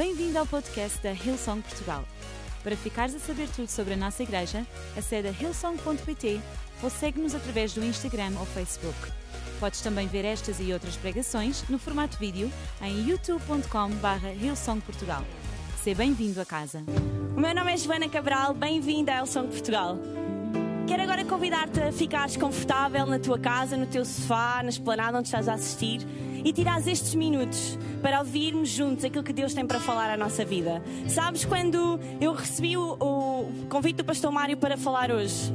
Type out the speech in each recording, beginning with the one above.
Bem-vindo ao podcast da Hillsong Portugal. Para ficares a saber tudo sobre a nossa igreja, acede a hillsong.pt ou segue-nos através do Instagram ou Facebook. Podes também ver estas e outras pregações no formato vídeo em youtube.com.br hillsongportugal. Seja bem-vindo a casa. O meu nome é Joana Cabral, bem-vinda a Hillsong Portugal. Quero agora convidar-te a ficares confortável na tua casa, no teu sofá, na esplanada onde estás a assistir e tirares estes minutos para ouvirmos juntos aquilo que Deus tem para falar à nossa vida. Sabes, quando eu recebi o, o convite do Pastor Mário para falar hoje,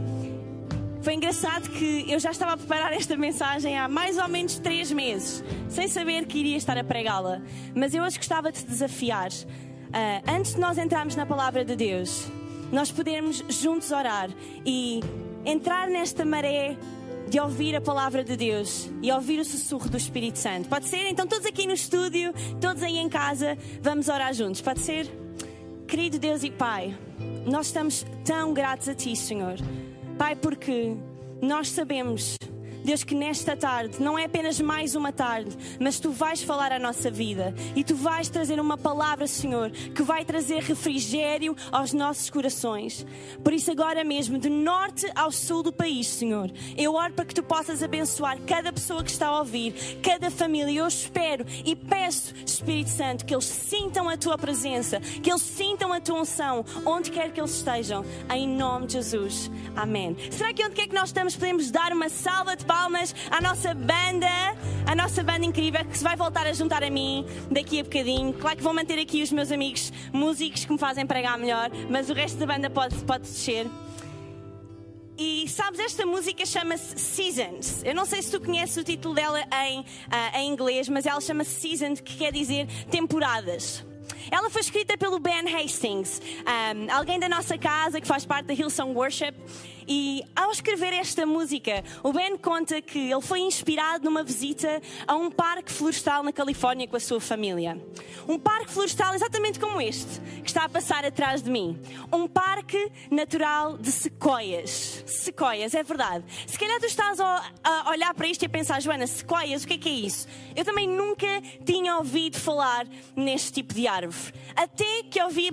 foi engraçado que eu já estava a preparar esta mensagem há mais ou menos três meses, sem saber que iria estar a pregá-la. Mas eu hoje gostava de te desafiar. Uh, antes de nós entrarmos na palavra de Deus, nós podermos juntos orar e entrar nesta maré de ouvir a palavra de Deus e ouvir o sussurro do Espírito Santo. Pode ser? Então, todos aqui no estúdio, todos aí em casa, vamos orar juntos. Pode ser? Querido Deus e Pai, nós estamos tão gratos a Ti, Senhor. Pai, porque nós sabemos Deus, que nesta tarde não é apenas mais uma tarde, mas tu vais falar a nossa vida e tu vais trazer uma palavra, Senhor, que vai trazer refrigério aos nossos corações. Por isso, agora mesmo, de norte ao sul do país, Senhor, eu oro para que tu possas abençoar cada pessoa que está a ouvir, cada família. Eu espero e peço, Espírito Santo, que eles sintam a tua presença, que eles sintam a tua unção, onde quer que eles estejam, em nome de Jesus. Amém. Será que onde quer que nós estamos podemos dar uma salva de palmas? Palmas à nossa banda, à nossa banda incrível que se vai voltar a juntar a mim daqui a bocadinho. Claro que vou manter aqui os meus amigos músicos que me fazem pregar melhor, mas o resto da banda pode, pode descer. E sabes, esta música chama-se Seasons. Eu não sei se tu conheces o título dela em, uh, em inglês, mas ela chama-se Seasons, que quer dizer temporadas. Ela foi escrita pelo Ben Hastings, um, alguém da nossa casa que faz parte da Hillsong Worship. E ao escrever esta música, o Ben conta que ele foi inspirado numa visita a um parque florestal na Califórnia com a sua família. Um parque florestal exatamente como este, que está a passar atrás de mim. Um parque natural de sequoias. Sequoias, é verdade. Se calhar tu estás a olhar para isto e a pensar, Joana, sequoias, o que é que é isso? Eu também nunca tinha ouvido falar neste tipo de árvore. Até que ouvi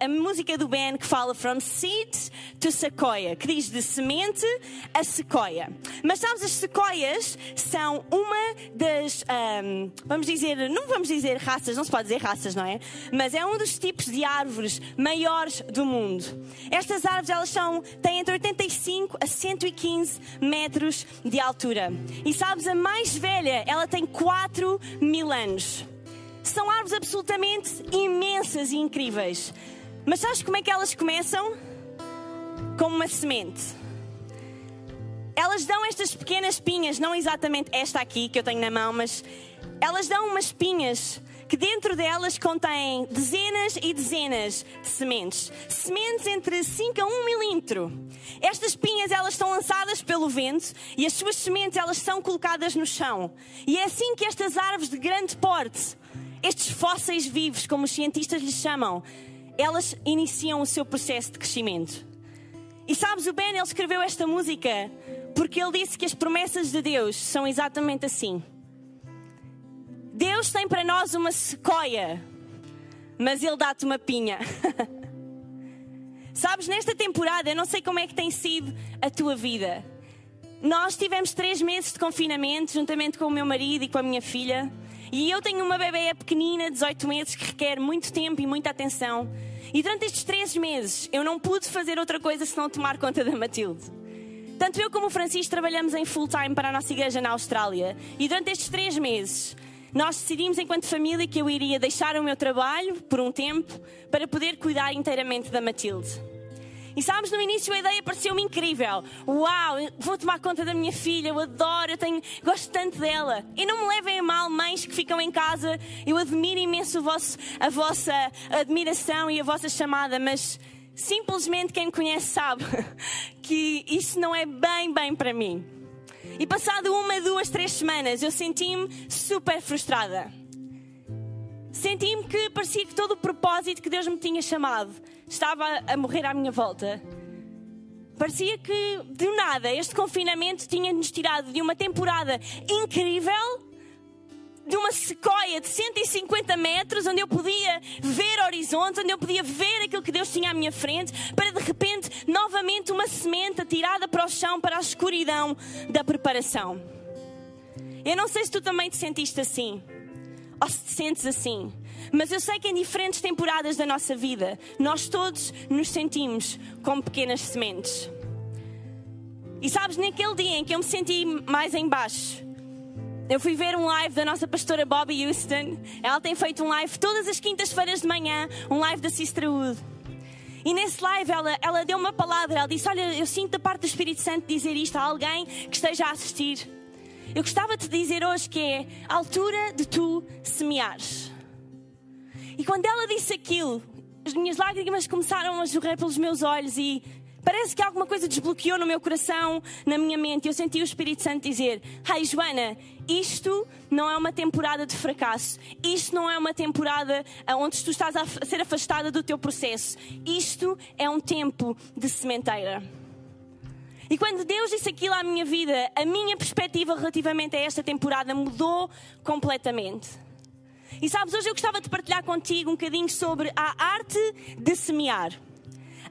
a, música do Ben que fala From Seed to Sequoia, que diz de semente a sequoia. Mas sabes, as sequoias são uma das, um, vamos dizer, não vamos dizer raças, não se pode dizer raças, não é? Mas é um dos tipos de árvores maiores do mundo. Estas árvores, elas são, têm entre 85 a 115 metros de altura. E sabes, a mais velha, ela tem 4 mil anos. São árvores absolutamente imensas e incríveis. Mas sabes como é que elas começam? Como uma semente. Elas dão estas pequenas pinhas, não exatamente esta aqui que eu tenho na mão, mas elas dão umas pinhas que dentro delas contêm dezenas e dezenas de sementes. Sementes entre 5 a 1 milímetro. Estas pinhas elas são lançadas pelo vento e as suas sementes elas são colocadas no chão. E é assim que estas árvores de grande porte, estes fósseis vivos, como os cientistas lhes chamam, elas iniciam o seu processo de crescimento. E sabes, o Ben ele escreveu esta música porque ele disse que as promessas de Deus são exatamente assim. Deus tem para nós uma sequoia, mas Ele dá-te uma pinha. Sabes, nesta temporada, eu não sei como é que tem sido a tua vida. Nós tivemos três meses de confinamento, juntamente com o meu marido e com a minha filha. E eu tenho uma bebê pequenina, 18 meses, que requer muito tempo e muita atenção. E durante estes três meses eu não pude fazer outra coisa senão tomar conta da Matilde. Tanto eu como o Francisco trabalhamos em full time para a nossa igreja na Austrália. E durante estes três meses nós decidimos, enquanto família, que eu iria deixar o meu trabalho por um tempo para poder cuidar inteiramente da Matilde. E sabes, no início a ideia pareceu-me incrível. Uau, vou tomar conta da minha filha, eu adoro, eu tenho, gosto tanto dela. E não me levem a mal, mães que ficam em casa, eu admiro imenso vosso, a vossa admiração e a vossa chamada, mas simplesmente quem me conhece sabe que isso não é bem, bem para mim. E passado uma, duas, três semanas, eu senti-me super frustrada. Senti-me que parecia que todo o propósito que Deus me tinha chamado estava a morrer à minha volta. Parecia que, de nada, este confinamento tinha-nos tirado de uma temporada incrível, de uma sequoia de 150 metros, onde eu podia ver horizontes, onde eu podia ver aquilo que Deus tinha à minha frente, para de repente, novamente, uma semente atirada para o chão, para a escuridão da preparação. Eu não sei se tu também te sentiste assim, ou se te sentes assim, mas eu sei que em diferentes temporadas da nossa vida, nós todos nos sentimos como pequenas sementes. E sabes, naquele dia em que eu me senti mais em baixo, eu fui ver um live da nossa pastora Bobby Houston. Ela tem feito um live todas as quintas-feiras de manhã, um live da Sisterhood. E nesse live ela, ela deu uma palavra, ela disse: Olha, eu sinto da parte do Espírito Santo dizer isto a alguém que esteja a assistir. Eu gostava de te dizer hoje que é a altura de tu semeares. E quando ela disse aquilo, as minhas lágrimas começaram a jorrar pelos meus olhos e Parece que alguma coisa desbloqueou no meu coração, na minha mente. Eu senti o Espírito Santo dizer: Hey, Joana, isto não é uma temporada de fracasso. Isto não é uma temporada onde tu estás a ser afastada do teu processo. Isto é um tempo de sementeira. E quando Deus disse aquilo à minha vida, a minha perspectiva relativamente a esta temporada mudou completamente. E sabes, hoje eu gostava de partilhar contigo um bocadinho sobre a arte de semear.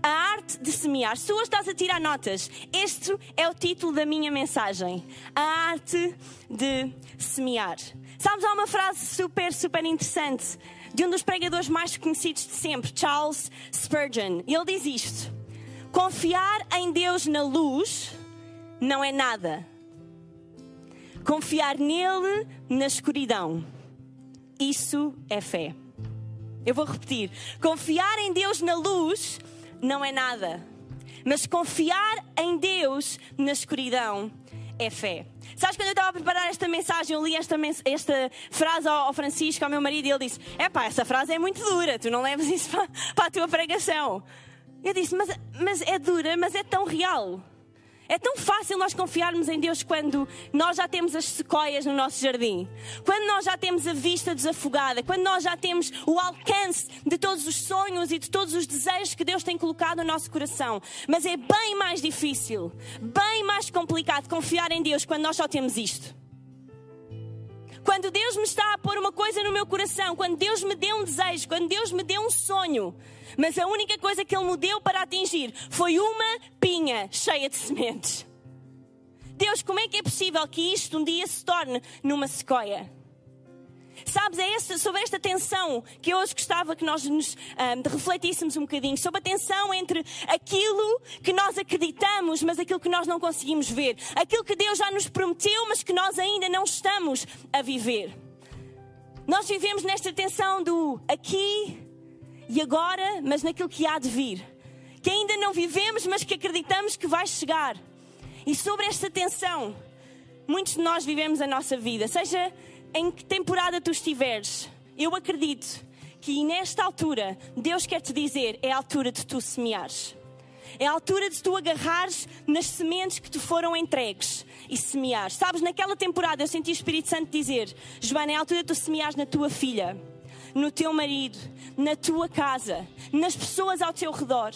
A arte de semear. Se hoje estás a tirar notas, este é o título da minha mensagem. A arte de semear. Sabes, há uma frase super, super interessante de um dos pregadores mais conhecidos de sempre, Charles Spurgeon. Ele diz isto: Confiar em Deus na luz não é nada. Confiar nele na escuridão. Isso é fé. Eu vou repetir: confiar em Deus na luz não é nada. Mas confiar em Deus na escuridão é fé. Sabes, quando eu estava a preparar esta mensagem, eu li esta, esta frase ao, Francisco, ao meu marido, e ele disse: É pá, essa frase é muito dura, tu não leves isso para, para a tua pregação. Eu disse: mas, mas é dura, mas é tão real. É tão fácil nós confiarmos em Deus quando nós já temos as sequoias no nosso jardim, quando nós já temos a vista desafogada, quando nós já temos o alcance de todos os sonhos e de todos os desejos que Deus tem colocado no nosso coração. Mas é bem mais difícil, bem mais complicado confiar em Deus quando nós só temos isto. Quando Deus me está a pôr uma coisa no meu coração, quando Deus me deu um desejo, quando Deus me deu um sonho, mas a única coisa que Ele me deu para atingir foi uma pinha cheia de sementes. Deus, como é que é possível que isto um dia se torne numa sequoia? Sabes, é sobre esta tensão que hoje gostava que nós nos um, refletíssemos um bocadinho, sobre a tensão entre aquilo que nós acreditamos, mas aquilo que nós não conseguimos ver, aquilo que Deus já nos prometeu, mas que nós ainda não estamos a viver. Nós vivemos nesta tensão do aqui e agora, mas naquilo que há de vir, que ainda não vivemos, mas que acreditamos que vai chegar. E sobre esta tensão, muitos de nós vivemos a nossa vida, seja em que temporada tu estiveres, eu acredito que nesta altura Deus quer te dizer: é a altura de tu semeares. É a altura de tu agarrares nas sementes que te foram entregues e semeares. Sabes, naquela temporada eu senti o Espírito Santo dizer: Joana, é a altura de tu semeares na tua filha, no teu marido, na tua casa, nas pessoas ao teu redor.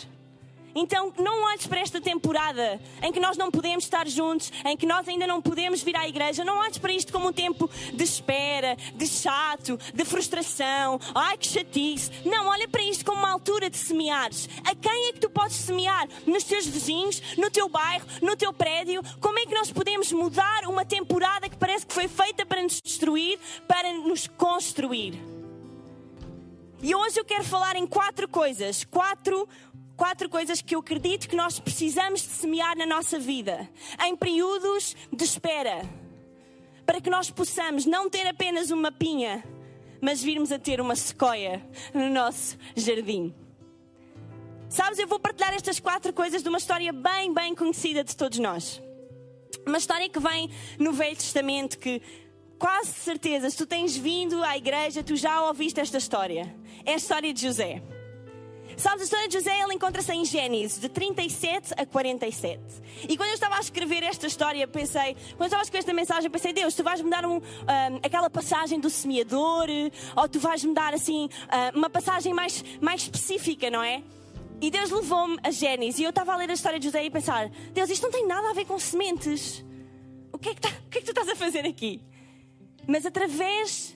Então não olhes para esta temporada em que nós não podemos estar juntos, em que nós ainda não podemos vir à igreja. Não olhes para isto como um tempo de espera, de chato, de frustração. Ai que chatice. Não, olha para isto como uma altura de semeares. A quem é que tu podes semear? Nos teus vizinhos, no teu bairro, no teu prédio? Como é que nós podemos mudar uma temporada que parece que foi feita para nos destruir, para nos construir? E hoje eu quero falar em quatro coisas, quatro quatro coisas que eu acredito que nós precisamos de semear na nossa vida, em períodos de espera, para que nós possamos não ter apenas uma pinha, mas virmos a ter uma sequoia no nosso jardim. Sabes, eu vou partilhar estas quatro coisas de uma história bem, bem conhecida de todos nós. Uma história que vem no Velho Testamento, que quase certeza, se tu tens vindo à igreja, tu já ouviste esta história. É a história de José. Sabes, a história de José, ela encontra-se em Gênesis, de 37 a 47. E quando eu estava a escrever esta história, pensei, quando eu estava a escrever esta mensagem, pensei, Deus, tu vais me dar um, um, aquela passagem do semeador, ou tu vais me dar, assim, uma passagem mais, mais específica, não é? E Deus levou-me a Gênesis, e eu estava a ler a história de José e pensar, Deus, isto não tem nada a ver com sementes. O que é que, tá, o que, é que tu estás a fazer aqui? Mas através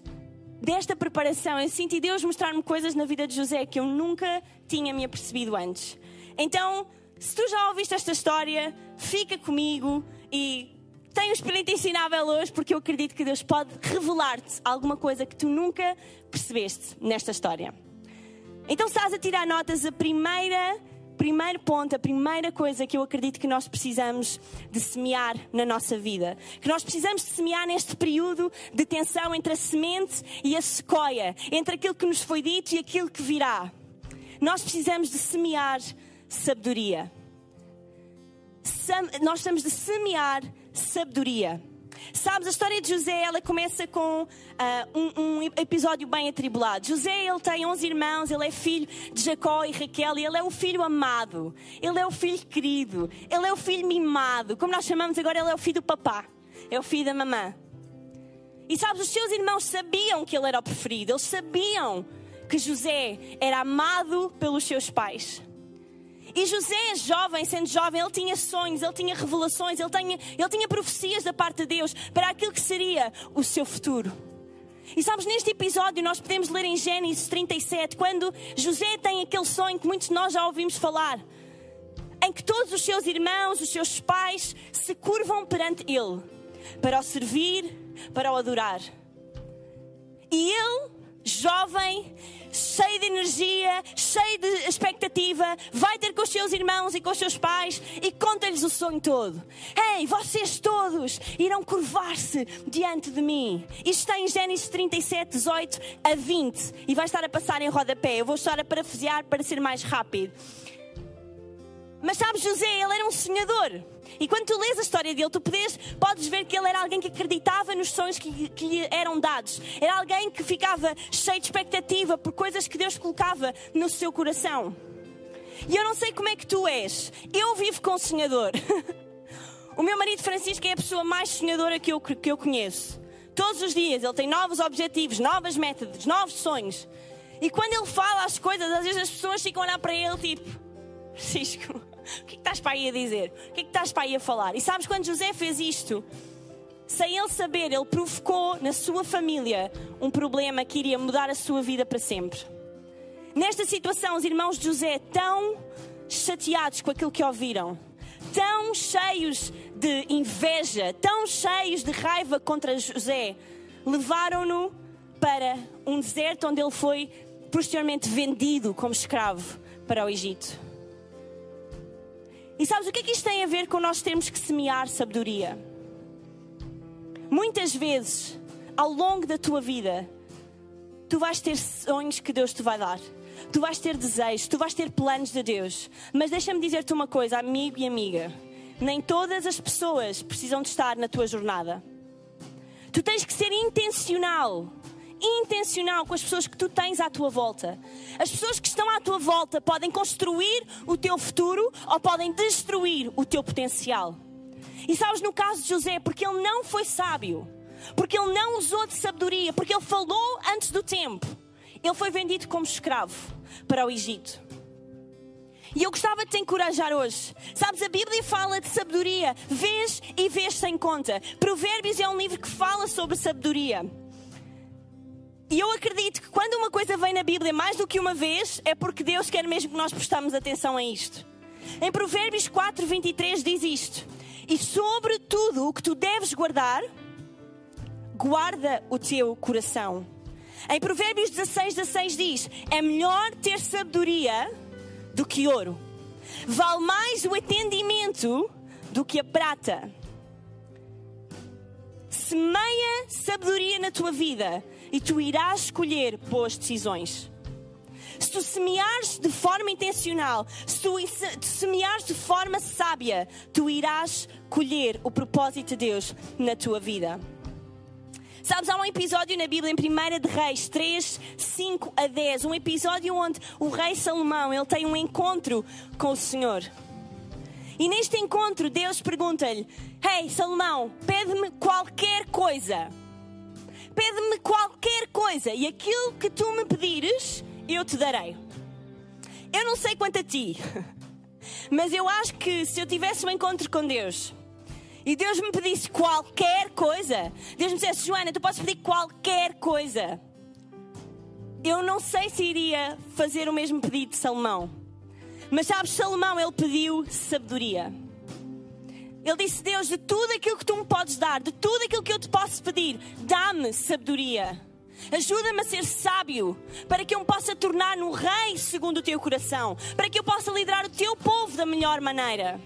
desta preparação, eu senti Deus mostrar-me coisas na vida de José que eu nunca tinha me apercebido antes. Então, se tu já ouviste esta história, fica comigo e tem um espírito ensinável hoje porque eu acredito que Deus pode revelar-te alguma coisa que tu nunca percebeste nesta história. Então, se estás a tirar notas, a primeira, primeiro ponto, a primeira coisa que eu acredito que nós precisamos de semear na nossa vida, que nós precisamos de semear neste período de tensão entre a semente e a sequoia, entre aquilo que nos foi dito e aquilo que virá. Nós precisamos de semear sabedoria. Nós temos de semear sabedoria. Sabes, a história de José, ela começa com uh, um, um, episódio bem atribulado. José, ele tem 11 irmãos, ele é filho de Jacó e Raquel, e ele é o filho amado, ele é o filho querido, ele é o filho mimado. Como nós chamamos agora, ele é o filho do papá, é o filho da mamã. E sabes, os seus irmãos sabiam que ele era o preferido, eles sabiam que José era amado pelos seus pais. E José, jovem, sendo jovem, ele tinha sonhos, ele tinha revelações, ele tinha, ele tinha profecias da parte de Deus para aquilo que seria o seu futuro. E sabes, neste episódio nós podemos ler em Gênesis 37, quando José tem aquele sonho que muitos de nós já ouvimos falar, em que todos os seus irmãos, os seus pais, se curvam perante ele para o servir, para o adorar. E ele, jovem, cheio de energia, cheio de expectativa, vai ter com os seus irmãos e com os seus pais e conta-lhes o sonho todo. Ei, vocês todos irão curvar-se diante de mim. Isto está em Gênesis 37, 18 a 20 e vai estar a passar em rodapé. Eu vou estar a parafrasear para ser mais rápido. Mas sabes, José, ele era um sonhador. E quando tu lês a história dele, tu podes, podes ver que ele era alguém que acreditava nos sonhos que, que lhe eram dados. Era alguém que ficava cheio de expectativa por coisas que Deus colocava no seu coração. E eu não sei como é que tu és. Eu vivo com um sonhador. o meu marido Francisco é a pessoa mais sonhadora que eu, que eu conheço. Todos os dias ele tem novos objetivos, novas métodos, novos sonhos. E quando ele fala as coisas, às vezes as pessoas ficam a olhar para ele tipo: Francisco, o que, é que estás para aí a dizer? O que é que estás para aí a falar? E sabes quando José fez isto? Sem ele saber, ele provocou na sua família um problema que iria mudar a sua vida para sempre. Nesta situação, os irmãos de José, tão chateados com aquilo que ouviram, tão cheios de inveja, tão cheios de raiva contra José, levaram-no para um deserto onde ele foi posteriormente vendido como escravo para o Egito. E sabes o que é que isto tem a ver com nós termos que semear sabedoria? Muitas vezes, ao longo da tua vida, tu vais ter sonhos que Deus te vai dar. Tu vais ter desejos, tu vais ter planos de Deus. Mas deixa-me dizer-te uma coisa, amigo e amiga. Nem todas as pessoas precisam de estar na tua jornada. Tu tens que ser intencional intencional com as pessoas que tu tens à tua volta. As pessoas que estão à tua volta podem construir o teu futuro ou podem destruir o teu potencial. E sabes, no caso de José, porque ele não foi sábio, porque ele não usou de sabedoria, porque ele falou antes do tempo, ele foi vendido como escravo para o Egito. E eu gostava de te encorajar hoje. Sabes, a Bíblia fala de sabedoria, vês e vês sem conta. Provérbios é um livro que fala sobre sabedoria. E eu acredito que quando uma coisa vem na Bíblia mais do que uma vez, é porque Deus quer mesmo que nós prestamos atenção a isto. Em Provérbios 4, 23 diz isto: E sobre tudo o que tu deves guardar, guarda o teu coração. Em Provérbios 16, 16 diz: É melhor ter sabedoria do que ouro, vale mais o entendimento do que a prata. Semeia sabedoria na tua vida e tu irás escolher boas decisões. Se tu semeares de forma intencional, se tu semeares de forma sábia, tu irás colher o propósito de Deus na tua vida. Sabes, há um episódio na Bíblia, em 1 de Reis 3, 5 a 10, um episódio onde o rei Salomão ele tem um encontro com o Senhor. E neste encontro, Deus pergunta-lhe: Hey, Salomão, pede-me qualquer coisa pede-me qualquer coisa e aquilo que tu me pedires, eu te darei. Eu não sei quanto a ti, mas eu acho que se eu tivesse um encontro com Deus e Deus me pedisse qualquer coisa, Deus me dissesse, Joana, tu podes pedir qualquer coisa, eu não sei se iria fazer o mesmo pedido de Salomão. Mas sabes, Salomão, ele pediu sabedoria. Ele disse: Deus, de tudo aquilo que tu me podes dar, de tudo aquilo que eu te posso pedir, dá-me sabedoria. Ajuda-me a ser sábio, para que eu me possa tornar um rei segundo o teu coração, para que eu possa liderar o teu povo da melhor maneira.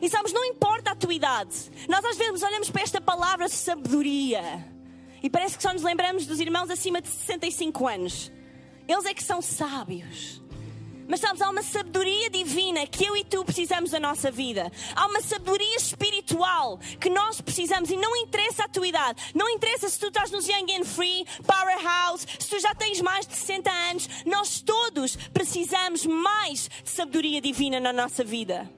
E sabes, não importa a tua idade, nós às vezes olhamos para esta palavra sabedoria e parece que só nos lembramos dos irmãos acima de 65 anos. Eles é que são sábios. Mas sabes, há uma sabedoria divina que eu e tu precisamos da nossa vida. Há uma sabedoria espiritual que nós precisamos e não interessa a tua idade. Não interessa se tu estás nos Young and Free, Powerhouse, se tu já tens mais de 60 anos. Nós todos precisamos mais de sabedoria divina na nossa vida.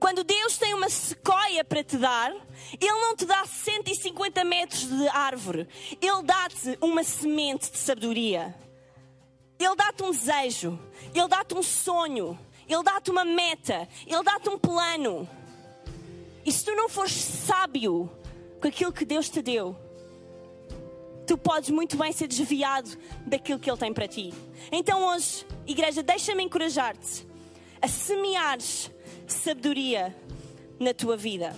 Quando Deus tem uma sequoia para te dar, Ele não te dá 150 metros de árvore. Ele dá-te uma semente de sabedoria. Ele dá-te um desejo, Ele dá-te um sonho, Ele dá-te uma meta, Ele dá-te um plano. E se tu não fores sábio com aquilo que Deus te deu, tu podes muito bem ser desviado daquilo que Ele tem para ti. Então hoje, igreja, deixa-me encorajar-te a semeares sabedoria na tua vida.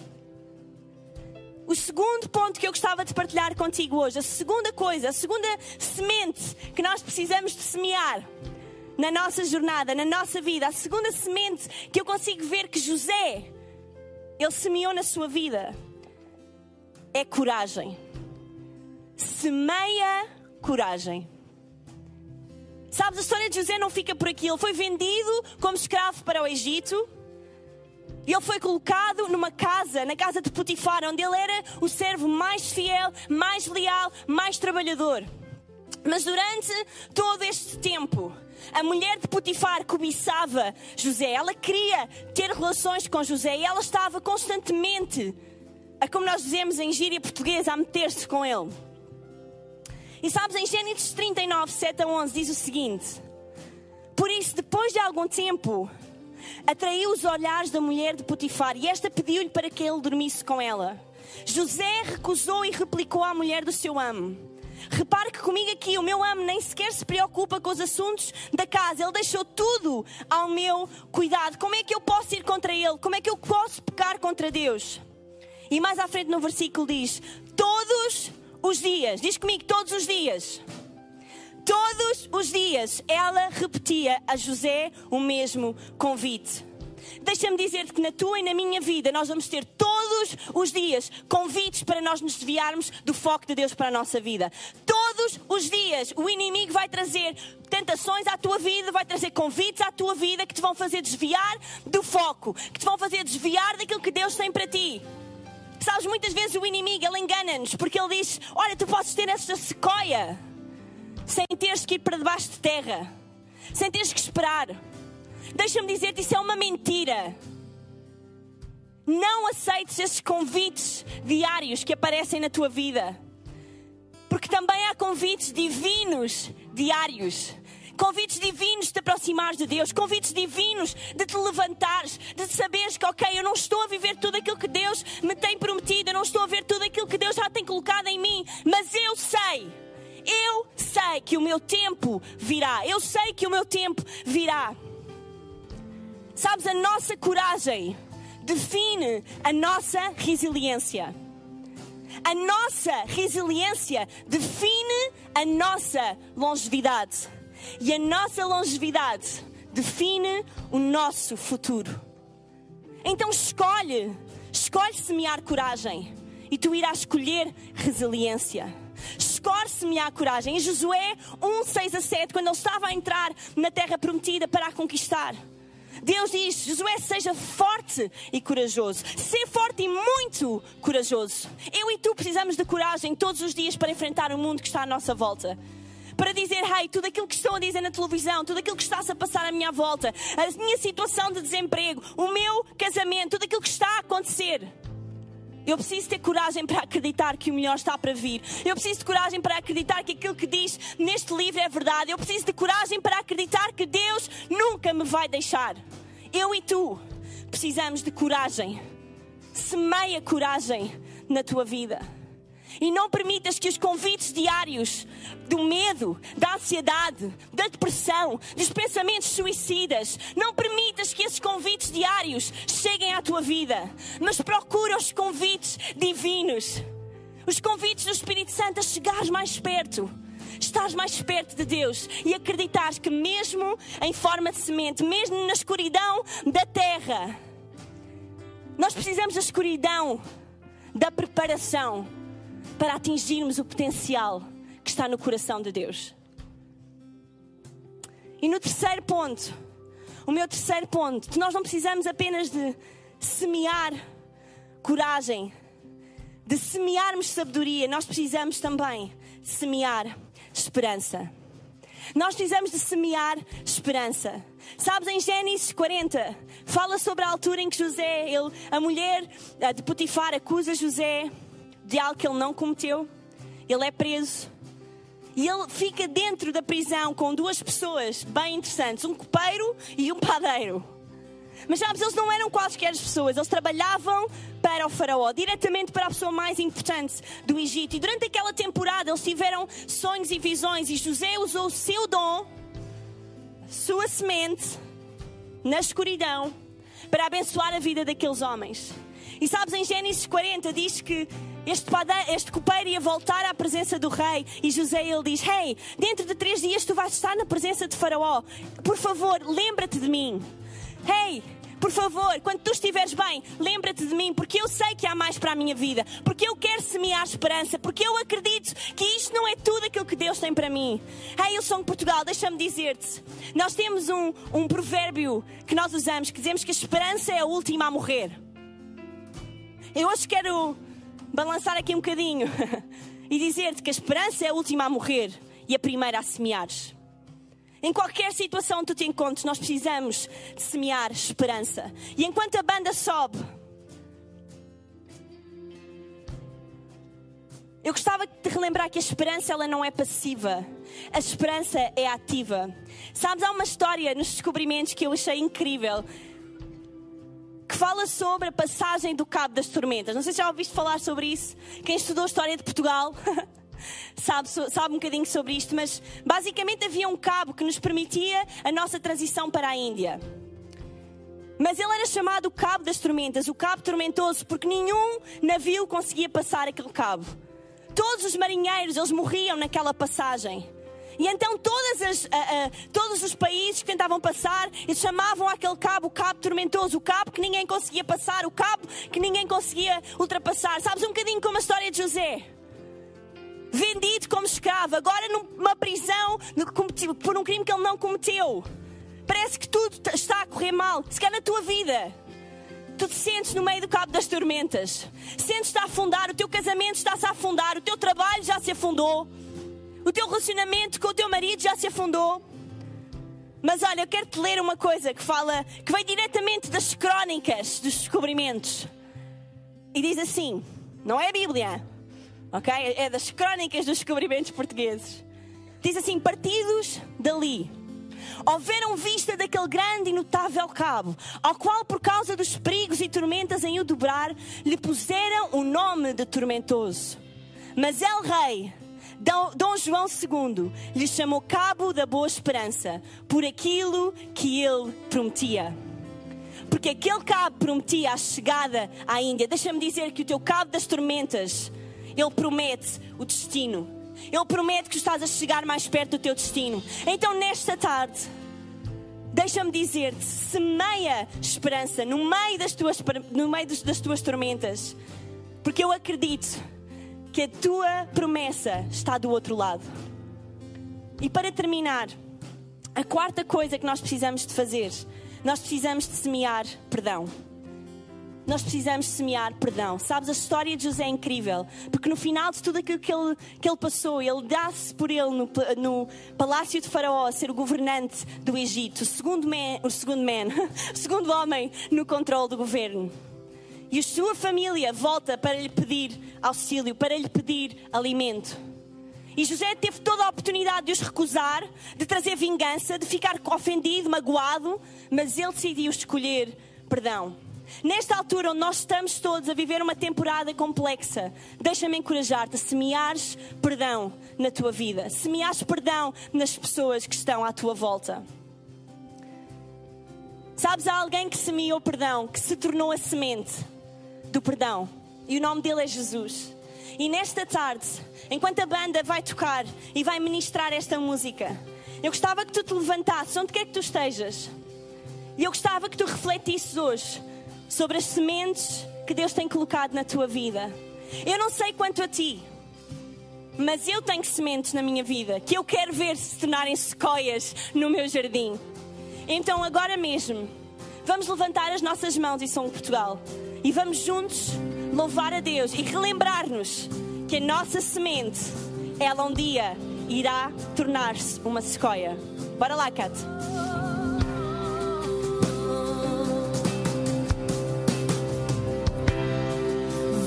O segundo ponto que eu gostava de partilhar contigo hoje, a segunda coisa, a segunda semente que nós precisamos de semear na nossa jornada, na nossa vida, a segunda semente que eu consigo ver que José ele semeou na sua vida é coragem. Semeia coragem. Sabes, a história de José não fica por aqui. Ele foi vendido como escravo para o Egito. Ele foi colocado numa casa, na casa de Potifar, onde ele era o servo mais fiel, mais leal, mais trabalhador. Mas durante todo este tempo, a mulher de Potifar cobiçava José. Ela queria ter relações com José e ela estava constantemente, a como nós dizemos em gíria portuguesa, a meter-se com ele. E sabes, em Gênesis 39, 7 a 11, diz o seguinte: Por isso, depois de algum tempo, atraiu os olhares da mulher de Potifar e esta pediu-lhe para que ele dormisse com ela. José recusou e replicou à mulher do seu amo. Repare que comigo aqui o meu amo nem sequer se preocupa com os assuntos da casa. Ele deixou tudo ao meu cuidado. Como é que eu posso ir contra ele? Como é que eu posso pecar contra Deus? E mais à frente no versículo diz: Todos os dias, diz comigo, todos os dias Todos os dias ela repetia a José o mesmo convite. Deixa-me dizer-te que na tua e na minha vida nós vamos ter todos os dias convites para nós nos desviarmos do foco de Deus para a nossa vida. Todos os dias o inimigo vai trazer tentações à tua vida, vai trazer convites à tua vida que te vão fazer desviar do foco, que te vão fazer desviar daquilo que Deus tem para ti. Sabes, muitas vezes o inimigo ele engana-nos porque ele diz: Olha, tu podes ter esta sequoia sem teres que ir para debaixo de terra, sem teres que esperar. Deixa-me dizer-te, isso é uma mentira. Não aceites esses convites diários que aparecem na tua vida. Porque também há convites divinos diários. Convites divinos de te aproximares de Deus, convites divinos de te levantares, de saberes que, ok, eu não estou a viver tudo aquilo que Deus me tem prometido, eu não estou a ver tudo aquilo que Deus já tem colocado em mim, mas eu sei eu sei que o meu tempo virá. Eu sei que o meu tempo virá. Sabes, a nossa coragem define a nossa resiliência. A nossa resiliência define a nossa longevidade. E a nossa longevidade define o nosso futuro. Então escolhe, escolhe semear coragem e tu irás escolher resiliência escorce-me a coragem. Em Josué 1, 6 a 7, quando ele estava a entrar na terra prometida para a conquistar. Deus diz: Josué, seja forte e corajoso. Ser forte e muito corajoso. Eu e tu precisamos de coragem todos os dias para enfrentar o mundo que está à nossa volta. Para dizer, hey, tudo aquilo que estão a dizer na televisão, tudo aquilo que está-se a passar à minha volta, a minha situação de desemprego, o meu casamento, tudo aquilo que está a acontecer eu preciso ter coragem para acreditar que o melhor está para vir. Eu preciso de coragem para acreditar que aquilo que diz neste livro é verdade. Eu preciso de coragem para acreditar que Deus nunca me vai deixar. Eu e tu precisamos de coragem. Semeia coragem na tua vida. E não permitas que os convites diários do medo, da ansiedade, da depressão, dos pensamentos suicidas, não permitas que esses convites diários cheguem à tua vida. Mas procura os convites divinos. Os convites do Espírito Santo a chegares mais perto. Estás mais perto de Deus e acreditar que, mesmo em forma de semente, mesmo na escuridão da terra, nós precisamos da escuridão, da preparação para atingirmos o potencial que está no coração de Deus. E no terceiro ponto, o meu terceiro ponto, que nós não precisamos apenas de semear coragem, de semearmos sabedoria, nós precisamos também de semear esperança. Nós precisamos de semear esperança. Sabes, em Gênesis 40, fala sobre a altura em que José, ele, a mulher de Potifar, acusa José de algo que ele não cometeu. Ele é preso. E ele fica dentro da prisão com duas pessoas bem interessantes, um copeiro e um padeiro. Mas sabes, eles não eram quaisquer pessoas, eles trabalhavam para o faraó, diretamente para a pessoa mais importante do Egito. E durante aquela temporada eles tiveram sonhos e visões e José usou o seu dom, sua semente, na escuridão, para abençoar a vida daqueles homens. E sabes, em Gênesis 40 diz que este, este copeiro ia voltar à presença do rei e José ele diz: Hey, dentro de três dias tu vais estar na presença de Faraó. Por favor, lembra-te de mim. Hey, por favor, quando tu estiveres bem, lembra-te de mim, porque eu sei que há mais para a minha vida, porque eu quero semear esperança, porque eu acredito que isto não é tudo aquilo que Deus tem para mim. Hey, eu sou de Portugal, deixa-me dizer-te. Nós temos um, um provérbio que nós usamos que dizemos que a esperança é a última a morrer. Eu hoje quero balançar aqui um bocadinho e dizer-te que a esperança é a última a morrer e a primeira a semear. Em qualquer situação que tu te encontres, nós precisamos de semear esperança. E enquanto a banda sobe, eu gostava de te relembrar que a esperança ela não é passiva. A esperança é ativa. Sabes, há uma história nos descobrimentos que eu achei incrível que fala sobre a passagem do Cabo das Tormentas. Não sei se já ouviste falar sobre isso. Quem estudou a história de Portugal sabe, sabe um bocadinho sobre isto, mas basicamente havia um cabo que nos permitia a nossa transição para a Índia. Mas ele era chamado o Cabo das Tormentas, o Cabo Tormentoso, porque nenhum navio conseguia passar aquele cabo. Todos os marinheiros, eles morriam naquela passagem. E então todas as, uh, uh, todos os países que tentavam passar, eles chamavam aquele cabo o cabo tormentoso, o cabo que ninguém conseguia passar, o cabo que ninguém conseguia ultrapassar. Sabes um bocadinho como a história de José? Vendido como escravo, agora numa prisão por um crime que ele não cometeu. Parece que tudo está a correr mal. Se calhar na tua vida, tu te sentes no meio do cabo das tormentas. Sentes-te a afundar, o teu casamento está-se a afundar, o teu trabalho já se afundou. O teu relacionamento com o teu marido já se afundou. Mas olha, eu quero te ler uma coisa que fala, que vem diretamente das crónicas dos descobrimentos. E diz assim: não é a Bíblia, ok? É das crónicas dos descobrimentos portugueses. Diz assim: partidos dali houveram vista daquele grande e notável cabo, ao qual, por causa dos perigos e tormentas em o dobrar, lhe puseram o nome de tormentoso. Mas El Rei Dom João II lhe chamou Cabo da Boa Esperança por aquilo que ele prometia. Porque aquele cabo prometia a chegada à Índia. Deixa-me dizer que o teu cabo das tormentas, ele promete o destino. Ele promete que estás a chegar mais perto do teu destino. Então, nesta tarde, deixa-me dizer-te: semeia esperança no meio das tuas, no meio das tuas tormentas. Porque eu acredito que a tua promessa está do outro lado. E para terminar, a quarta coisa que nós precisamos de fazer, nós precisamos de semear perdão. Nós precisamos semear perdão. Sabes, a história de José é incrível, porque no final de tudo aquilo que ele, que ele passou, ele dá-se por ele no, no, palácio de Faraó a ser o governante do Egito, o segundo man, o segundo, man, o segundo homem no controle do governo. E a sua família volta para lhe pedir auxílio, para lhe pedir alimento. E José teve toda a oportunidade de os recusar, de trazer vingança, de ficar ofendido, magoado, mas ele decidiu escolher perdão. Nesta altura onde nós estamos todos a viver uma temporada complexa, deixa-me encorajar-te a semeares perdão na tua vida, semeares perdão nas pessoas que estão à tua volta. Sabes, há alguém que semeou perdão, que se tornou a semente do perdão, e o nome dele é Jesus. E nesta tarde, enquanto a banda vai tocar e vai ministrar esta música, eu gostava que tu te levantasses, onde quer que tu estejas, e eu gostava que tu refletisses hoje sobre as sementes que Deus tem colocado na tua vida. Eu não sei quanto a ti, mas eu tenho sementes na minha vida que eu quero ver se tornarem sequoias no meu jardim. Então, agora mesmo, vamos levantar as nossas mãos e São Portugal e vamos juntos louvar a Deus e relembrar-nos que a nossa semente, ela um dia irá tornar-se uma sequoia. Bora lá, Kat.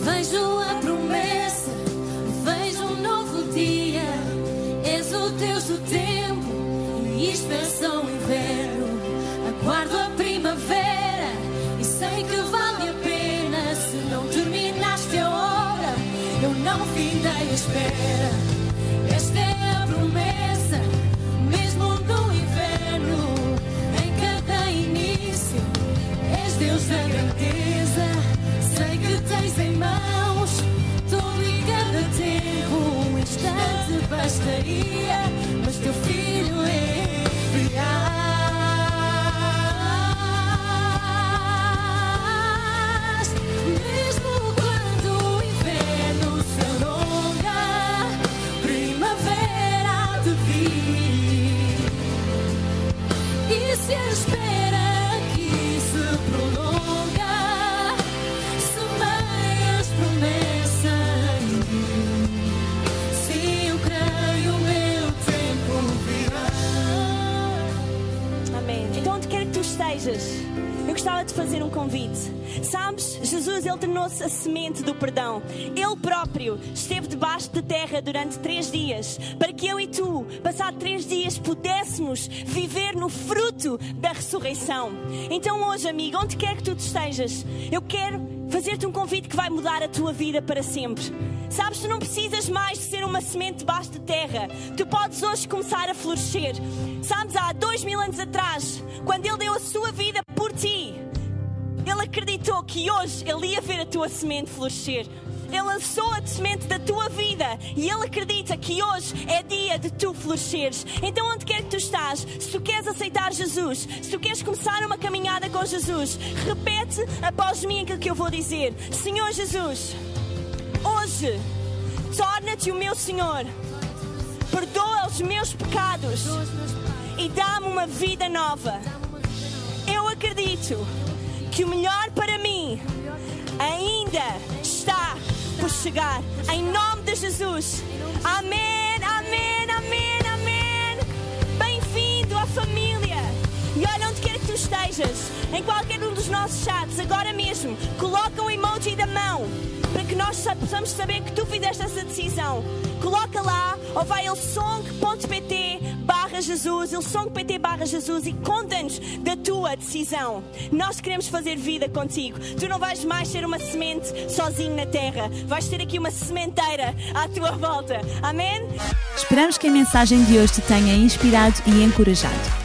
Vejo a promessa, vejo um novo dia. És o Deus do tempo e espero Maria. Ele tornou-se a semente do perdão. Ele próprio esteve debaixo de terra durante três dias, para que eu e tu, passado três dias, pudéssemos viver no fruto da ressurreição. Então, hoje, amigo, onde quer que tu estejas, eu quero fazer-te um convite que vai mudar a tua vida para sempre. Sabes, tu não precisas mais de ser uma semente debaixo de terra. Tu podes hoje começar a florescer. Sabes, há dois mil anos atrás, quando Ele deu a sua vida por ti, Ele acreditou que hoje Ele ia ver a tua semente florescer. Ele lançou a semente da tua vida e Ele acredita que hoje é dia de tu floresceres. Então, onde quer que tu estás, se tu queres aceitar Jesus, se tu queres começar uma caminhada com Jesus, repete após mim aquilo que eu vou dizer: Senhor Jesus, hoje torna-te o meu Senhor, perdoa os meus pecados e dá-me uma vida nova. Eu acredito que o melhor para mim ainda está por chegar. Em nome de Jesus. Amém, amém, amém, amém. Bem-vindo à família. E olha onde quer que tu estejas, em qualquer um dos nossos chats, agora mesmo, coloca o emoji da mão para que nós sa- possamos saber que tu fizeste essa decisão. Coloca lá ou vai ao song.pt barra Jesus, ilsong.pt barra Jesus e conta-nos da tua decisão. Nós queremos fazer vida contigo. Tu não vais mais ser uma semente sozinho na terra. Vais ter aqui uma sementeira à tua volta. Amém? Esperamos que a mensagem de hoje te tenha inspirado e encorajado.